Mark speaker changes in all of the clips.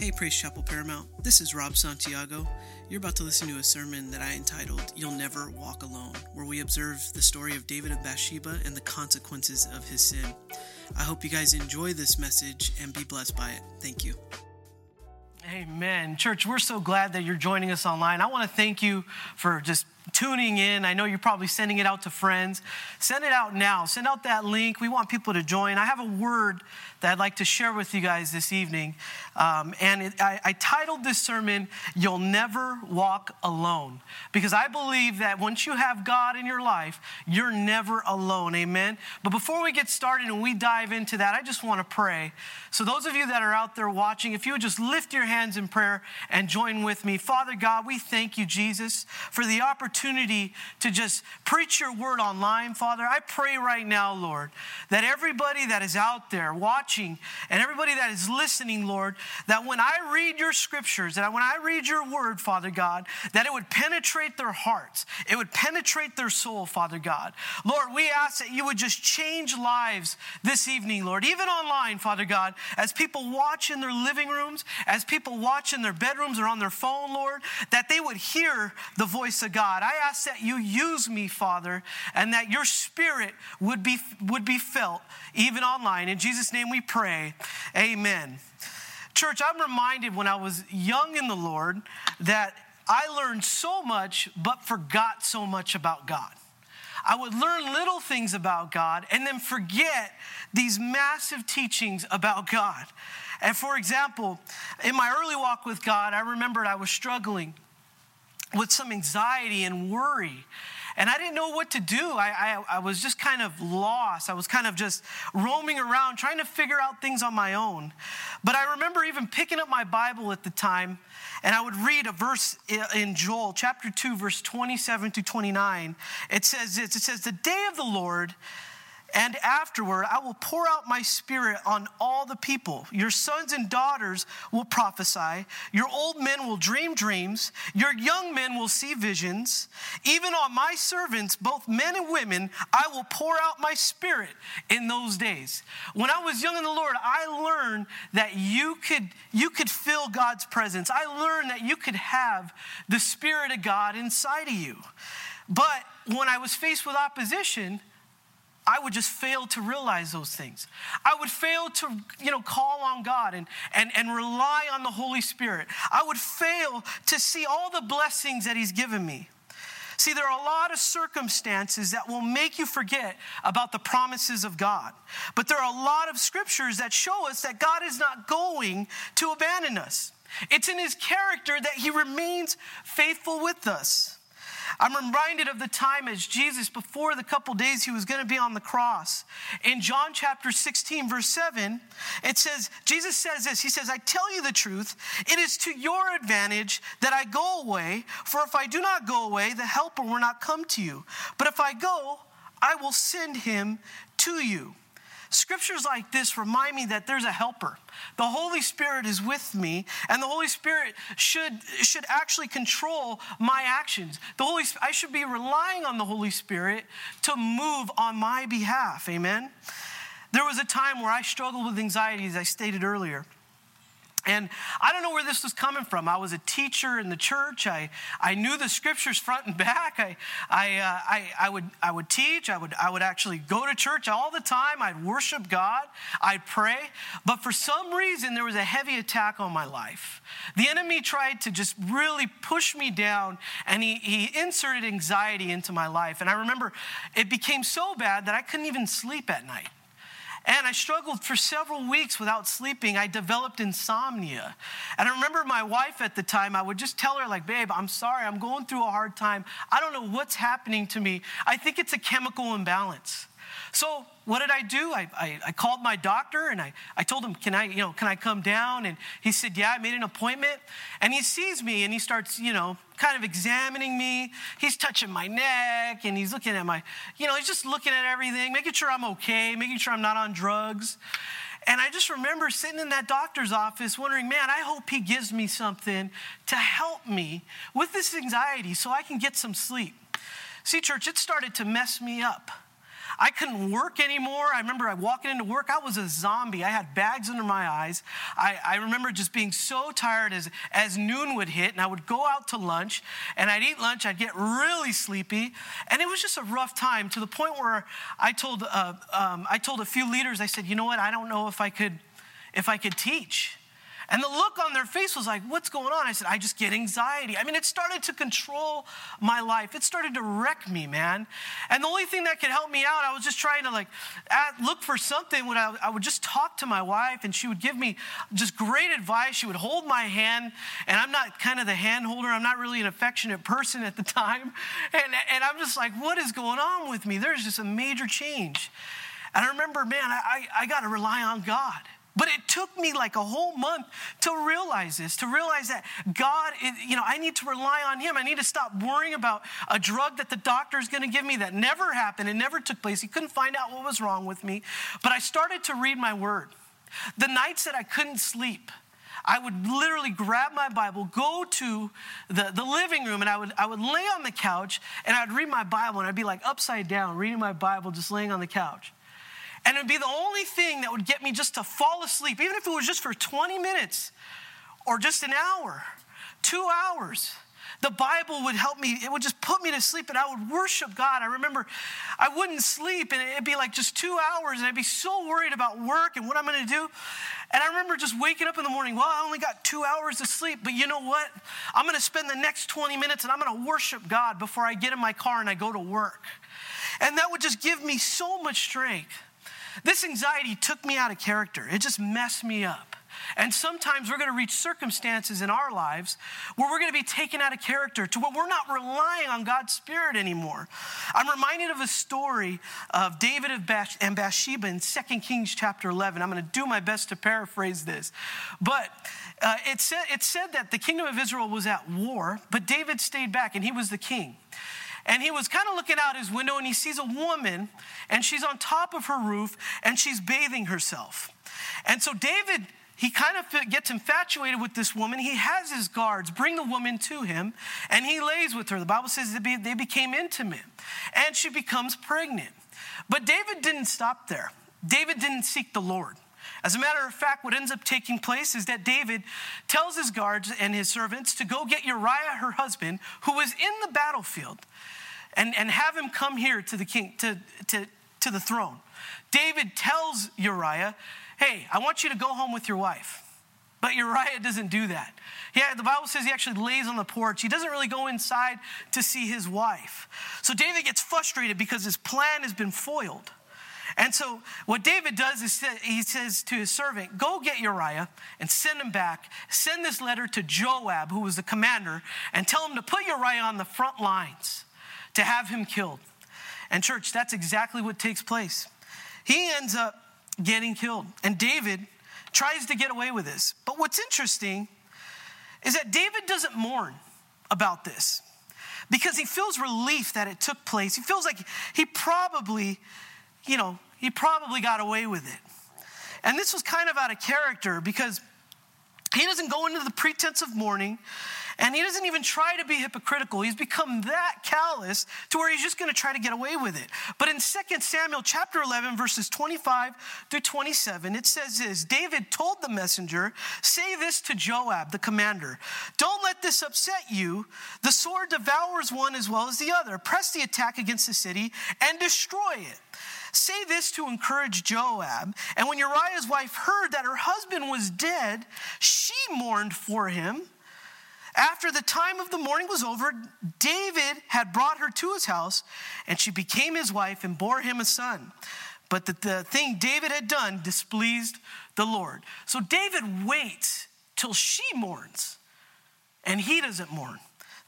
Speaker 1: Hey, Praise Chapel Paramount. This is Rob Santiago. You're about to listen to a sermon that I entitled You'll Never Walk Alone, where we observe the story of David of Bathsheba and the consequences of his sin. I hope you guys enjoy this message and be blessed by it. Thank you.
Speaker 2: Amen. Church, we're so glad that you're joining us online. I want to thank you for just tuning in. I know you're probably sending it out to friends. Send it out now. Send out that link. We want people to join. I have a word that I'd like to share with you guys this evening. Um, and it, I, I titled this sermon, You'll Never Walk Alone. Because I believe that once you have God in your life, you're never alone. Amen. But before we get started and we dive into that, I just want to pray. So, those of you that are out there watching, if you would just lift your hands in prayer and join with me. Father God, we thank you, Jesus, for the opportunity to just preach your word online, Father. I pray right now, Lord, that everybody that is out there watching, watching and everybody that is listening, Lord, that when I read your scriptures, that when I read your word, Father God, that it would penetrate their hearts, it would penetrate their soul, Father God. Lord, we ask that you would just change lives this evening, Lord, even online, Father God, as people watch in their living rooms, as people watch in their bedrooms or on their phone, Lord, that they would hear the voice of God. I ask that you use me, Father, and that your spirit would be, would be felt even online. In Jesus' name we pray. Amen. Church, I'm reminded when I was young in the Lord that I learned so much but forgot so much about God. I would learn little things about God and then forget these massive teachings about God. And for example, in my early walk with God, I remembered I was struggling with some anxiety and worry. And I didn't know what to do. I, I, I, was just kind of lost. I was kind of just roaming around trying to figure out things on my own. But I remember even picking up my Bible at the time, and I would read a verse in Joel, chapter 2, verse 27 to 29. It says this It says, The day of the Lord and afterward, I will pour out my spirit on all the people. Your sons and daughters will prophesy. Your old men will dream dreams. Your young men will see visions. Even on my servants, both men and women, I will pour out my spirit in those days. When I was young in the Lord, I learned that you could, you could feel God's presence. I learned that you could have the Spirit of God inside of you. But when I was faced with opposition, I would just fail to realize those things. I would fail to, you know, call on God and, and, and rely on the Holy Spirit. I would fail to see all the blessings that He's given me. See, there are a lot of circumstances that will make you forget about the promises of God. But there are a lot of scriptures that show us that God is not going to abandon us. It's in His character that He remains faithful with us. I'm reminded of the time as Jesus, before the couple days he was going to be on the cross. In John chapter 16, verse 7, it says, Jesus says this He says, I tell you the truth, it is to your advantage that I go away, for if I do not go away, the helper will not come to you. But if I go, I will send him to you. Scriptures like this remind me that there's a helper. The Holy Spirit is with me, and the Holy Spirit should, should actually control my actions. The Holy, I should be relying on the Holy Spirit to move on my behalf. Amen? There was a time where I struggled with anxiety, as I stated earlier. And I don't know where this was coming from. I was a teacher in the church. I, I knew the scriptures front and back. I, I, uh, I, I, would, I would teach. I would, I would actually go to church all the time. I'd worship God. I'd pray. But for some reason, there was a heavy attack on my life. The enemy tried to just really push me down, and he, he inserted anxiety into my life. And I remember it became so bad that I couldn't even sleep at night. And I struggled for several weeks without sleeping. I developed insomnia. And I remember my wife at the time, I would just tell her, like, babe, I'm sorry, I'm going through a hard time. I don't know what's happening to me. I think it's a chemical imbalance. So what did I do? I, I, I, called my doctor and I, I told him, can I, you know, can I come down? And he said, yeah, I made an appointment. And he sees me and he starts, you know, kind of examining me. He's touching my neck and he's looking at my, you know, he's just looking at everything, making sure I'm okay, making sure I'm not on drugs. And I just remember sitting in that doctor's office wondering, man, I hope he gives me something to help me with this anxiety so I can get some sleep. See, church, it started to mess me up. I couldn't work anymore. I remember I walking into work, I was a zombie. I had bags under my eyes. I, I remember just being so tired as, as noon would hit, and I would go out to lunch, and I'd eat lunch, I'd get really sleepy, and it was just a rough time to the point where I told, uh, um, I told a few leaders, I said, you know what, I don't know if I could, if I could teach. And the look on their face was like, What's going on? I said, I just get anxiety. I mean, it started to control my life. It started to wreck me, man. And the only thing that could help me out, I was just trying to like look for something when I, I would just talk to my wife and she would give me just great advice. She would hold my hand, and I'm not kind of the hand holder, I'm not really an affectionate person at the time. And, and I'm just like, What is going on with me? There's just a major change. And I remember, man, I, I, I got to rely on God. But it took me like a whole month to realize this, to realize that God, you know, I need to rely on Him. I need to stop worrying about a drug that the doctor is going to give me that never happened. It never took place. He couldn't find out what was wrong with me. But I started to read my word. The nights that I couldn't sleep, I would literally grab my Bible, go to the, the living room, and I would, I would lay on the couch and I'd read my Bible, and I'd be like upside down, reading my Bible, just laying on the couch. And it would be the only thing that would get me just to fall asleep, even if it was just for 20 minutes or just an hour, two hours. The Bible would help me, it would just put me to sleep and I would worship God. I remember I wouldn't sleep and it'd be like just two hours and I'd be so worried about work and what I'm gonna do. And I remember just waking up in the morning, well, I only got two hours of sleep, but you know what? I'm gonna spend the next 20 minutes and I'm gonna worship God before I get in my car and I go to work. And that would just give me so much strength. This anxiety took me out of character, it just messed me up. And sometimes we're going to reach circumstances in our lives where we're going to be taken out of character to where we're not relying on God's Spirit anymore. I'm reminded of a story of David and Bathsheba in 2 Kings chapter 11. I'm going to do my best to paraphrase this. But uh, it, said, it said that the kingdom of Israel was at war, but David stayed back and he was the king. And he was kind of looking out his window and he sees a woman and she's on top of her roof and she's bathing herself. And so David, he kind of gets infatuated with this woman. He has his guards bring the woman to him and he lays with her. The Bible says they became intimate and she becomes pregnant. But David didn't stop there. David didn't seek the Lord. As a matter of fact, what ends up taking place is that David tells his guards and his servants to go get Uriah, her husband, who was in the battlefield, and, and have him come here to the king, to, to, to the throne. David tells Uriah, Hey, I want you to go home with your wife. But Uriah doesn't do that. Yeah, the Bible says he actually lays on the porch. He doesn't really go inside to see his wife. So David gets frustrated because his plan has been foiled. And so what David does is he says to his servant, Go get Uriah and send him back. Send this letter to Joab, who was the commander, and tell him to put Uriah on the front lines to have him killed. And, church, that's exactly what takes place. He ends up getting killed. And David tries to get away with this. But what's interesting is that David doesn't mourn about this because he feels relief that it took place. He feels like he probably you know, he probably got away with it. And this was kind of out of character because he doesn't go into the pretense of mourning and he doesn't even try to be hypocritical. He's become that callous to where he's just going to try to get away with it. But in 2 Samuel chapter 11 verses 25 through 27, it says this, David told the messenger, "Say this to Joab, the commander, don't let this upset you. The sword devours one as well as the other. Press the attack against the city and destroy it." Say this to encourage Joab. And when Uriah's wife heard that her husband was dead, she mourned for him. After the time of the mourning was over, David had brought her to his house, and she became his wife and bore him a son. But the, the thing David had done displeased the Lord. So David waits till she mourns, and he doesn't mourn.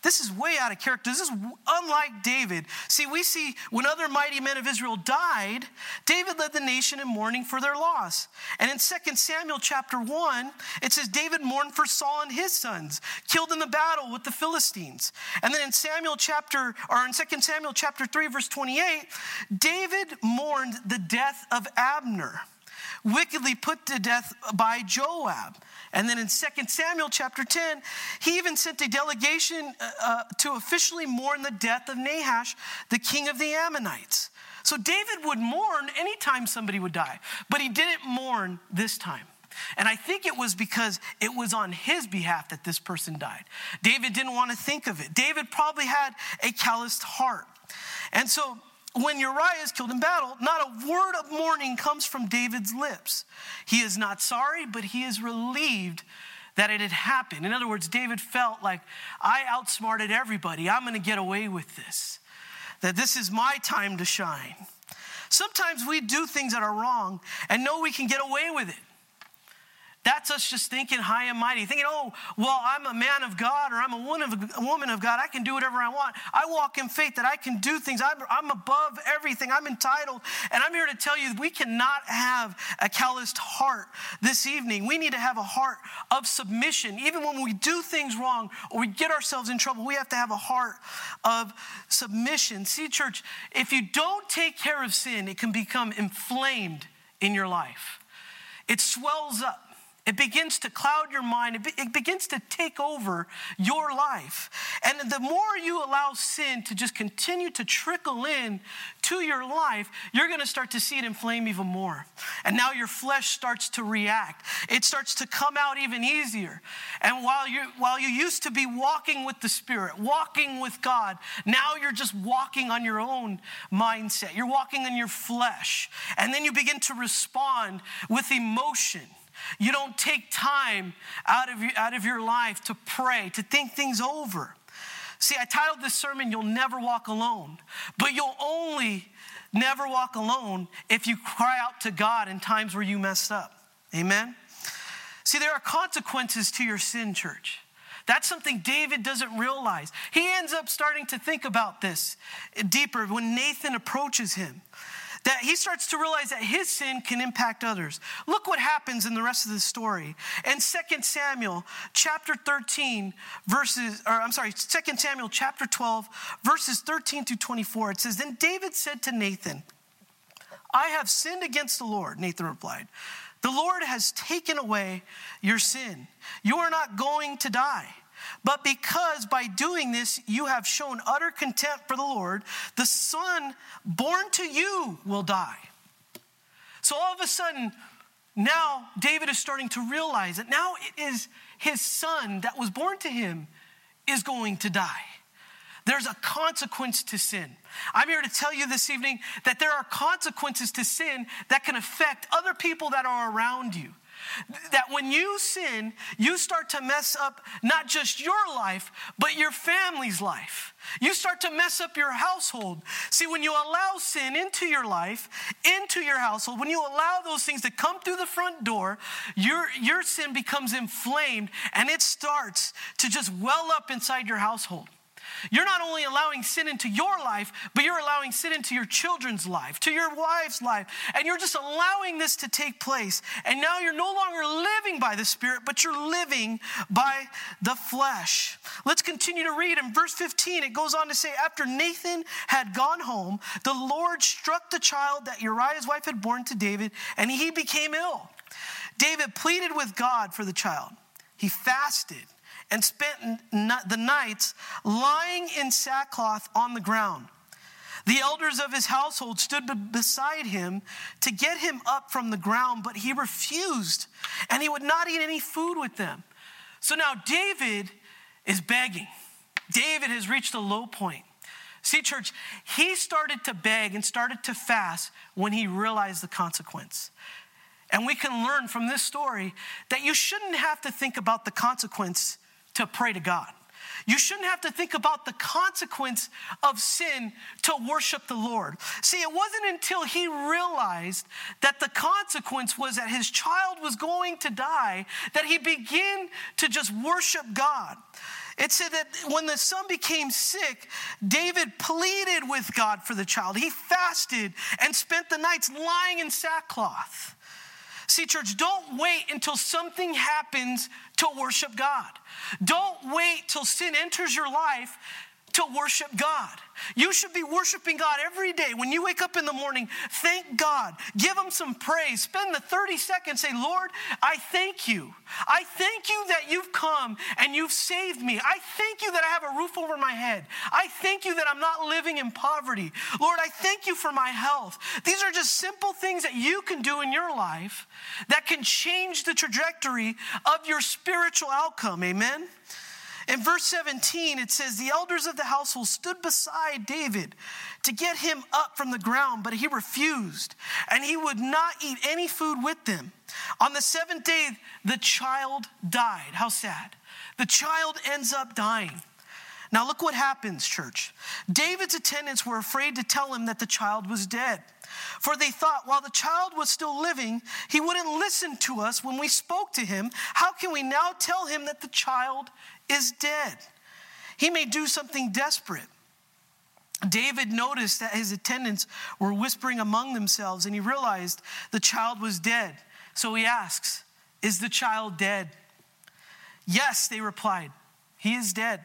Speaker 2: This is way out of character. This is unlike David. See, we see when other mighty men of Israel died, David led the nation in mourning for their loss. And in 2 Samuel chapter 1, it says David mourned for Saul and his sons, killed in the battle with the Philistines. And then in Samuel chapter, or in 2 Samuel chapter 3, verse 28, David mourned the death of Abner, wickedly put to death by Joab. And then in 2 Samuel chapter 10, he even sent a delegation uh, uh, to officially mourn the death of Nahash, the king of the Ammonites. So David would mourn anytime somebody would die, but he didn't mourn this time. And I think it was because it was on his behalf that this person died. David didn't want to think of it. David probably had a calloused heart. And so when Uriah is killed in battle, not a word of mourning comes from David's lips. He is not sorry, but he is relieved that it had happened. In other words, David felt like, I outsmarted everybody. I'm going to get away with this. That this is my time to shine. Sometimes we do things that are wrong and know we can get away with it. That's us just thinking high and mighty, thinking, oh, well, I'm a man of God or I'm a woman of, God. I can do whatever I want. I walk in faith that I can do things. I'm, I'm above everything. I'm entitled. And I'm here to tell you we cannot have a calloused heart this evening. We need to have a heart of submission. Even when we do things wrong or we get ourselves in trouble, we have to have a heart of submission. See, church, if you don't take care of sin, it can become inflamed in your life. It swells up. It begins to cloud your mind. It, be, it, begins to take over your life. And the more you allow sin to just continue to trickle in to your life, you're going to start to see it inflame even more. And now your flesh starts to react. It starts to come out even easier. And while you while you used to be walking with the Spirit, walking with God, now you're just walking on your own mindset. You're walking in your flesh. And then you begin to respond with emotion. You don't take time out of, your, out of your life to pray, to think things over. See, I titled this sermon, You'll Never Walk Alone, but you'll only never walk alone if you cry out to God in times where you messed up. Amen? See, there are consequences to your sin, church. That's something David doesn't realize. He ends up starting to think about this deeper when Nathan approaches him that he starts to realize that his sin can impact others. Look what happens in the rest of the story. In 2 Samuel chapter 13, verses, or I'm sorry, 2 Samuel chapter 12, verses 13 to 24, it says, Then David said to Nathan, I have sinned against the Lord, Nathan replied. The Lord has taken away your sin. You are not going to die. But because by doing this you have shown utter contempt for the Lord, the son born to you will die. So all of a sudden, now David is starting to realize that now it is his son that was born to him is going to die. There's a consequence to sin. I'm here to tell you this evening that there are consequences to sin that can affect other people that are around you. That when you sin, you start to mess up not just your life, but your family's life. You start to mess up your household. See, when you allow sin into your life, into your household, when you allow those things to come through the front door, your, your sin becomes inflamed and it starts to just well up inside your household. You're not only allowing sin into your life, but you're allowing sin into your children's life, to your wife's life. And you're just allowing this to take place. And now you're no longer living by the Spirit, but you're living by the flesh. Let's continue to read. In verse 15, it goes on to say, After Nathan had gone home, the Lord struck the child that Uriah's wife had born to David, and he became ill. David pleaded with God for the child. He fasted and spent the nights lying in sackcloth on the ground. The elders of his household stood beside him to get him up from the ground, but he refused, and he would not eat any food with them. So now David is begging. David has reached a low point. See, church, he started to beg and started to fast when he realized the consequence. And we can learn from this story that you shouldn't have to think about the consequence to pray to God. You shouldn't have to think about the consequence of sin to worship the Lord. See, it wasn't until he realized that the consequence was that his child was going to die that he began to just worship God. It said that when the son became sick, David pleaded with God for the child. He fasted and spent the nights lying in sackcloth. See, church, don't wait until something happens to worship God. Don't wait till sin enters your life to worship God. You should be worshiping God every day. When you wake up in the morning, thank God. Give Him some praise. Spend the 30 seconds, say, Lord, I thank you. I thank you that you've come and you've saved me. I thank you that I have a roof over my head. I thank you that I'm not living in poverty. Lord, I thank you for my health. These are just simple things that you can do in your life that can change the trajectory of your spiritual outcome. Amen. In verse 17, it says, The elders of the household stood beside David to get him up from the ground, but he refused, and he would not eat any food with them. On the seventh day, the child died. How sad. The child ends up dying. Now, look what happens, church. David's attendants were afraid to tell him that the child was dead. For they thought, while the child was still living, he wouldn't listen to us when we spoke to him. How can we now tell him that the child is dead? He may do something desperate. David noticed that his attendants were whispering among themselves and he realized the child was dead. So he asks, Is the child dead? Yes, they replied, He is dead.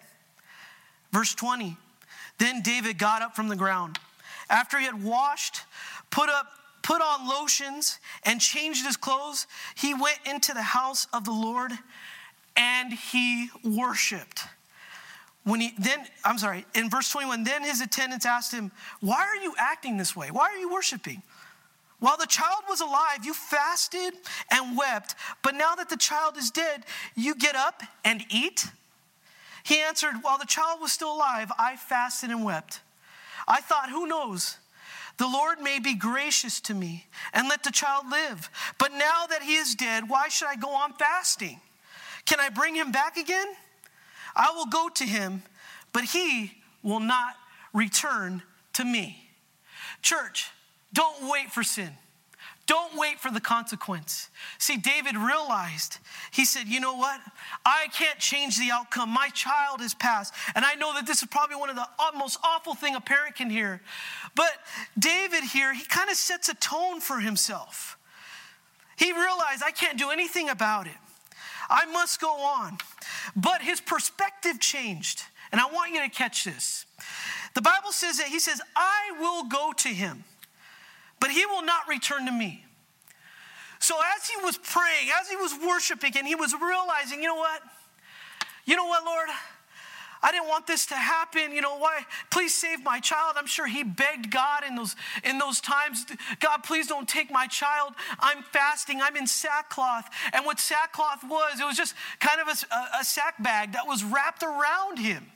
Speaker 2: Verse 20 Then David got up from the ground. After he had washed, put up put on lotions and changed his clothes, he went into the house of the Lord and he worshiped. When he then i'm sorry in verse 21 then his attendants asked him why are you acting this way? Why are you worshiping? While the child was alive you fasted and wept but now that the child is dead you get up and eat? He answered while the child was still alive i fasted and wept. I thought who knows the Lord may be gracious to me and let the child live. But now that he is dead, why should I go on fasting? Can I bring him back again? I will go to him, but he will not return to me. Church, don't wait for sin. Don't wait for the consequence. See, David realized, he said, You know what? I can't change the outcome. My child has passed. And I know that this is probably one of the most awful thing a parent can hear. But David here, he kind of sets a tone for himself. He realized, I can't do anything about it. I must go on. But his perspective changed. And I want you to catch this. The Bible says that he says, I will go to him, but he will not return to me. So as he was praying, as he was worshiping, and he was realizing, you know what? You know what, Lord? I didn't want this to happen. You know why? Please save my child. I'm sure he begged God in those in those times. God, please don't take my child. I'm fasting. I'm in sackcloth. And what sackcloth was, it was just kind of a, a sack bag that was wrapped around him.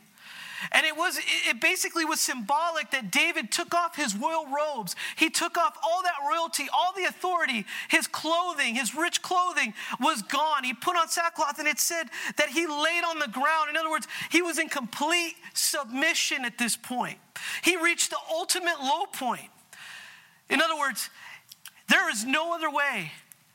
Speaker 2: And it was it basically was symbolic that David took off his royal robes. He took off all that royalty, all the authority, his clothing, his rich clothing was gone. He put on sackcloth and it said that he laid on the ground. In other words, he was in complete submission at this point. He reached the ultimate low point. In other words, there is no other way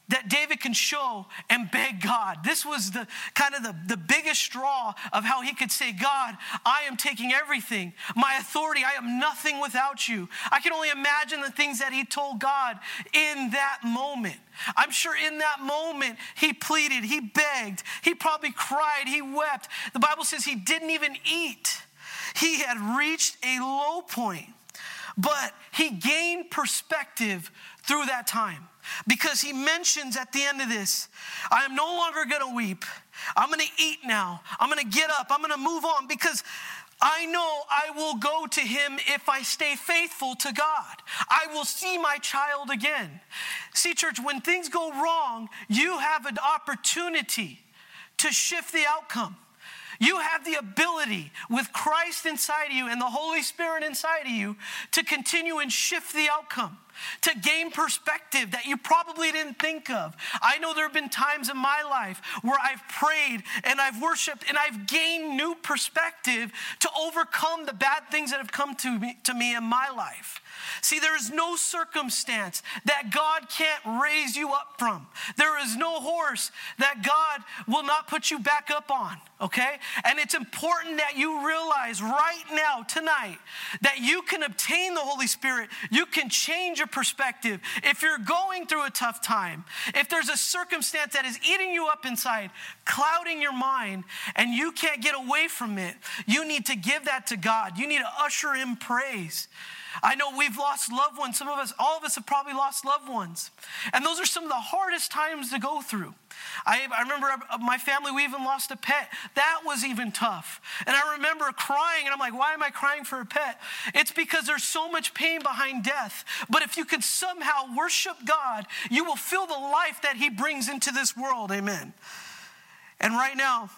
Speaker 2: that David can show and beg God. This was the kind of the, the biggest straw of how he could say, God, I am taking everything. My authority, I am nothing without you. I can only imagine the things that he told God in that moment. I'm sure in that moment he pleaded, he begged, he probably cried, he wept. The Bible says he didn't even eat. He had reached a low point, but he gained perspective through that time because he mentions at the end of this, I am no longer to weep. I'm to eat now. I'm to get up. I'm to move on because I know I will go to him if I stay faithful to God. I will see my child again. See, church, when things go wrong, you have an opportunity to shift the outcome. You have the ability with Christ inside of you and the Holy Spirit inside of you to continue and shift the outcome to gain perspective that you probably didn't think of. I know there have been times in my life where I've prayed and I've worshiped and I've gained new perspective to overcome the bad things that have come to me, to me in my life. See, there is no circumstance that God can't raise you up from. There is no horse that God will not put you back up on, okay? And it's important that you realize right now, tonight, that you can obtain the Holy Spirit. You can change your your perspective, if you're going through a tough time, if there's a circumstance that is eating you up inside, clouding your mind, and you can't get away from it, you need to give that to God. You need to usher in praise. I know we've lost loved ones. Some of us, all of us have probably lost loved ones. And those are some of the hardest times to go through. I, I remember my family, we even lost a pet. That was even tough. And I remember crying, and I'm like, why am I crying for a pet? It's because there's so much pain behind death. But if you can somehow worship God, you will feel the life that He brings into this world. Amen. And right now,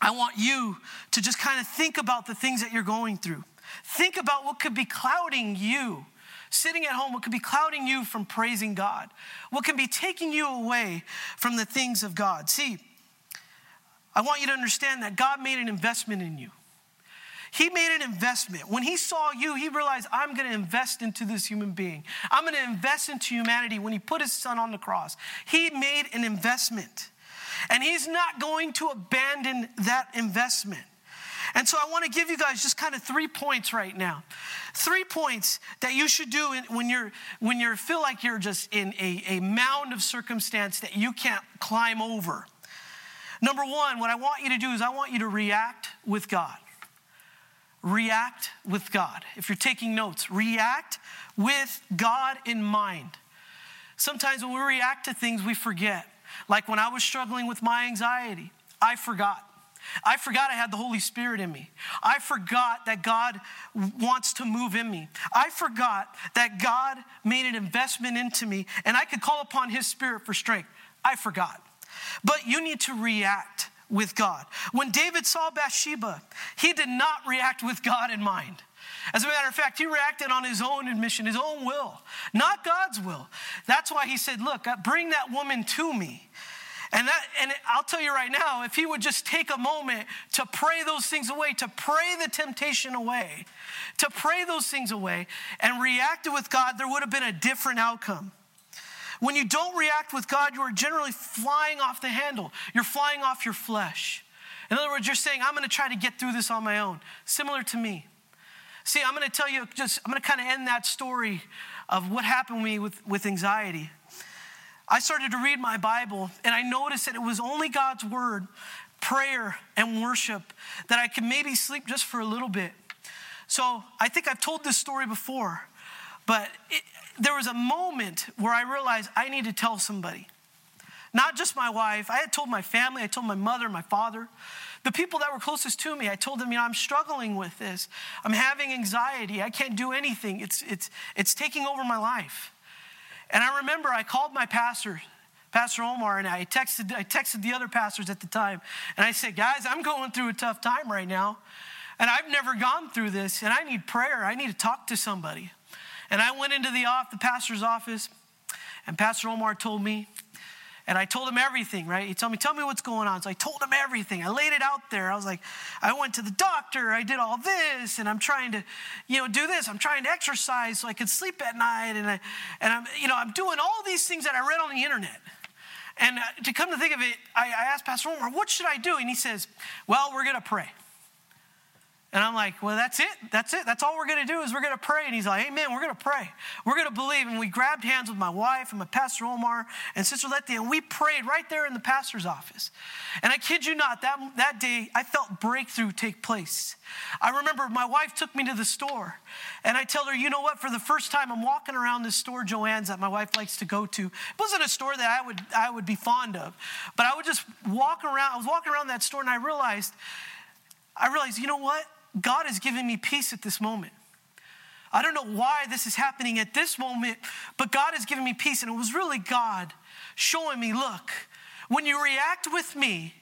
Speaker 2: I want you to just kind of think about the things that you're going through. Think about what could be clouding you sitting at home, what could be clouding you from praising God, what can be taking you away from the things of God. See, I want you to understand that God made an investment in you. He made an investment. When he saw you, he realized, I'm going to invest into this human being. I'm going to invest into humanity. When he put his son on the cross, he made an investment. And he's not going to abandon that investment. And so I want to give you guys just kind of three points right now. Three points that you should do when you're when you feel like you're just in a, a mound of circumstance that you can't climb over. Number one, what I want you to do is I want you to react with God. React with God. If you're taking notes, react with God in mind. Sometimes when we react to things, we forget. Like when I was struggling with my anxiety, I forgot. I forgot I had the Holy Spirit in me. I forgot that God wants to move in me. I forgot that God made an investment into me and I could call upon His Spirit for strength. I forgot. But you need to react with God. When David saw Bathsheba, he did not react with God in mind. As a matter of fact, he reacted on his own admission, his own will, not God's will. That's why he said, Look, uh, bring that woman to me. And that, and I'll tell you right now, if he would just take a moment to pray those things away, to pray the temptation away, to pray those things away and react with God, there would have been a different outcome. When you don't react with God, you are generally flying off the handle. You're flying off your flesh. In other words, you're saying, I'm going to try to get through this on my own, similar to me. See, I'm going to tell you just, I'm going to kind of end that story of what happened to me with, with anxiety. I started to read my Bible and I noticed that it was only God's word, prayer, and worship that I could maybe sleep just for a little bit. So I think I've told this story before, but it, there was a moment where I realized I need to tell somebody. Not just my wife, I had told my family, I told my mother, my father, the people that were closest to me, I told them, you know, I'm struggling with this. I'm having anxiety. I can't do anything. It's, it's, it's taking over my life. And I remember I called my pastor, Pastor Omar, and I texted, I texted the other pastors at the time. And I said, guys, I'm going through a tough time right now. And I've never gone through this, and I need prayer. I need to talk to somebody. And I went into the, off, the pastor's office, and Pastor Omar told me, and I told him everything, right? He told me, tell me what's going on. So I told him everything. I laid it out there. I was like, I went to the doctor. I did all this, and I'm trying to, you know, do this. I'm trying to exercise so I can sleep at night, and I, and I'm, you know, I'm doing all these things that I read on the internet. And uh, to come to think of it, I, I asked Pastor Omar, what should I do? And he says, well, we're going to pray. And I'm like, well, that's it. That's it. That's all we're going to do is we're going to pray. And he's like, amen, we're going to pray. We're going to believe. And we grabbed hands with my wife and my pastor Omar and Sister Letty, and we prayed right there in the pastor's office. And I kid you not, that, that day I felt breakthrough take place. I remember my wife took me to the store, and I tell her, you know what, for the first time, I'm walking around this store, Joanne's, that my wife likes to go to. It wasn't a store that I would, I would be fond of, but I would just walk around. I was walking around that store, and I realized, I realized, you know what? God has given me peace at this moment. I don't know why this is happening at this moment, but God has given me peace. And it was really God showing me look, when you react with me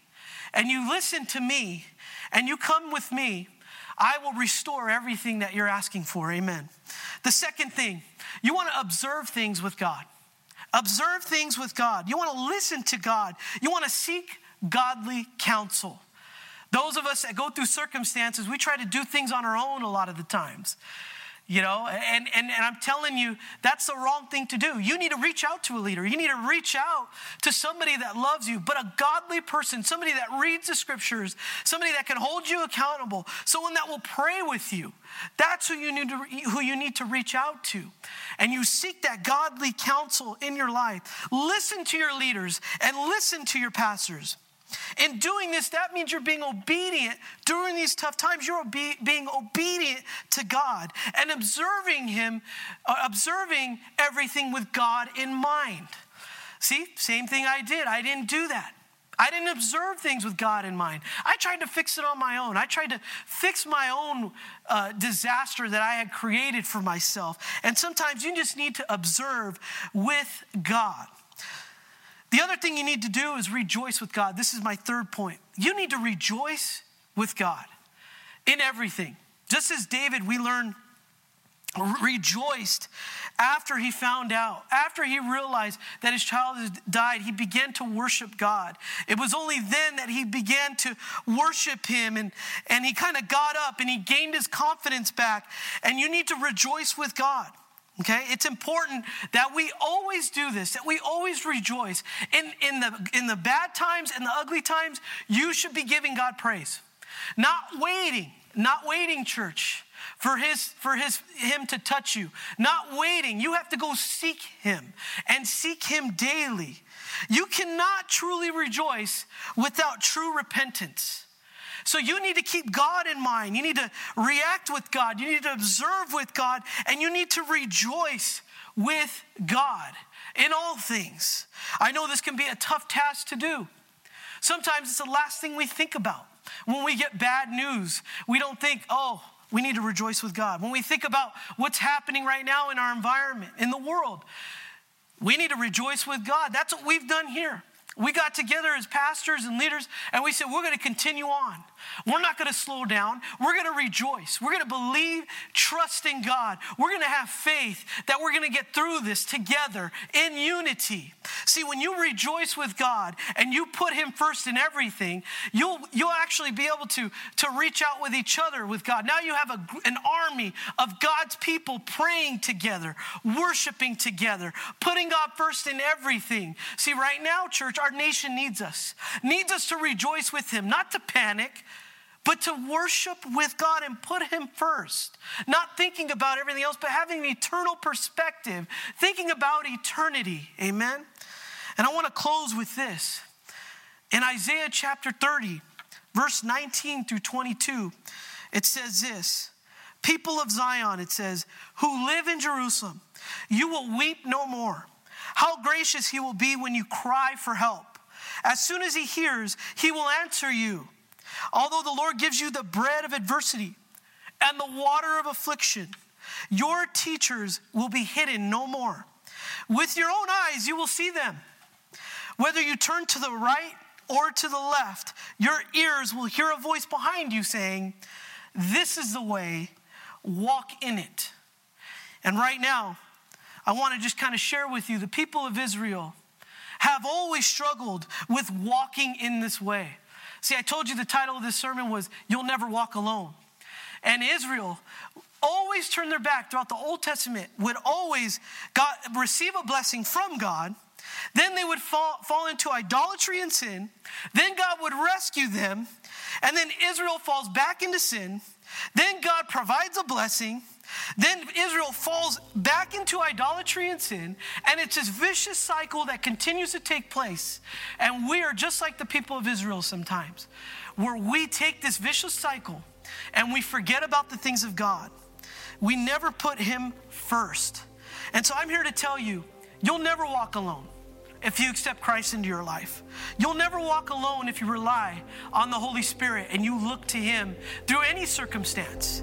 Speaker 2: and you listen to me and you come with me, I will restore everything that you're asking for. Amen. The second thing, you want to observe things with God. Observe things with God. You want to listen to God. You want to seek godly counsel. Those of us that go through circumstances, we try to do things on our own a lot of the times. You know, and, and, and I'm telling you, that's the wrong thing to do. You need to reach out to a leader. You need to reach out to somebody that loves you, but a godly person, somebody that reads the scriptures, somebody that can hold you accountable, someone that will pray with you. That's who you need to, who you need to reach out to. And you seek that godly counsel in your life. Listen to your leaders and listen to your pastors. In doing this, that means you're being obedient during these tough times. You're obe- being obedient to God and observing Him, uh, observing everything with God in mind. See, same thing I did. I didn't do that. I didn't observe things with God in mind. I tried to fix it on my own. I tried to fix my own uh, disaster that I had created for myself. And sometimes you just need to observe with God. The other thing you need to do is rejoice with God. This is my third point. You need to rejoice with God in everything. Just as David, we learn rejoiced after he found out, after he realized that his child had died, he began to worship God. It was only then that he began to worship him and, and he kind of got up and he gained his confidence back. And you need to rejoice with God. Okay, it's important that we always do this, that we always rejoice. In, in, the, in the bad times and the ugly times, you should be giving God praise. Not waiting, not waiting, church, for his for his him to touch you. Not waiting. You have to go seek him and seek him daily. You cannot truly rejoice without true repentance. So you need to keep God in mind. You need to react with God. You need to observe with God, and you need to rejoice with God in all things. I know this can be a tough task to do. Sometimes it's the last thing we think about. When we get bad news, we don't think, oh, we need to rejoice with God. When we think about what's happening right now in our environment, in the world, we need to rejoice with God. That's what we've done here. We got together as pastors and leaders and we said, we're going to continue on. We're not going to slow down. We're going to rejoice. We're going to believe, trust in God. We're going to have faith that we're going to get through this together in unity. See, when you rejoice with God and you put Him first in everything, you'll, you'll actually be able to, to reach out with each other with God. Now you have a, an army of God's people praying together, worshiping together, putting God first in everything. See, right now, church, our nation needs us, needs us to rejoice with Him, not to panic, but to worship with God and put Him first. Not thinking about everything else, but having an eternal perspective, thinking about eternity. Amen? And I want to close with this. In Isaiah chapter 30, verse 19 through 22, it says this People of Zion, it says, who live in Jerusalem, you will weep no more. How gracious he will be when you cry for help. As soon as he hears, he will answer you. Although the Lord gives you the bread of adversity and the water of affliction, your teachers will be hidden no more. With your own eyes, you will see them. Whether you turn to the right or to the left, your ears will hear a voice behind you saying, This is the way, walk in it. And right now, I want to just kind of share with you the people of Israel have always struggled with walking in this way. See, I told you the title of this sermon was You'll Never Walk Alone. And Israel always turned their back throughout the Old Testament, would always got, receive a blessing from God. Then they would fall, fall into idolatry and sin. Then God would rescue them. And then Israel falls back into sin. Then God provides a blessing. Then Israel falls back into idolatry and sin, and it's this vicious cycle that continues to take place. And we are just like the people of Israel sometimes, where we take this vicious cycle and we forget about the things of God. We never put Him first. And so I'm here to tell you you'll never walk alone if you accept Christ into your life. You'll never walk alone if you rely on the Holy Spirit and you look to Him through any circumstance.